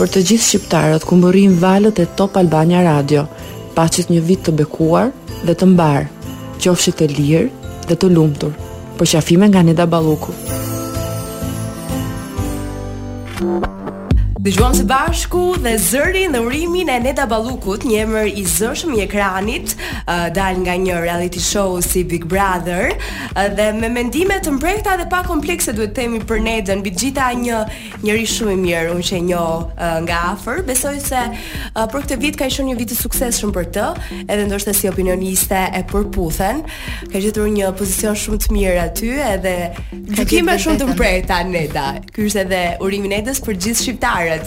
Për të gjithë shqiptarët ku mbërrin valët e Top Albania Radio, paçit një vit të bekuar dhe të mbarë. Qofshit të lirë dhe të lumtur. Përqafime nga Neda Balluku. Dëgjuam së bashku dhe zërin dhe urimin e Neda Ballukut, një emër i zëshëm i ekranit, uh, dalë nga një reality show si Big Brother, uh, dhe me mendime të mprehta dhe pa komplekse duhet të themi për Nedën, mbi të gjitha një Njeri shumë i mirë, unë që e njoh uh, nga afër, besoj se uh, për këtë vit ka qenë një vit i suksesshëm për të, edhe ndoshta si opinioniste e Përputhen. Ka gjetur një pozicion shumë të mirë aty, edhe gjykime shumë të mprehta Neda. Ky është edhe urimi i Nedës për gjithë shqiptarët.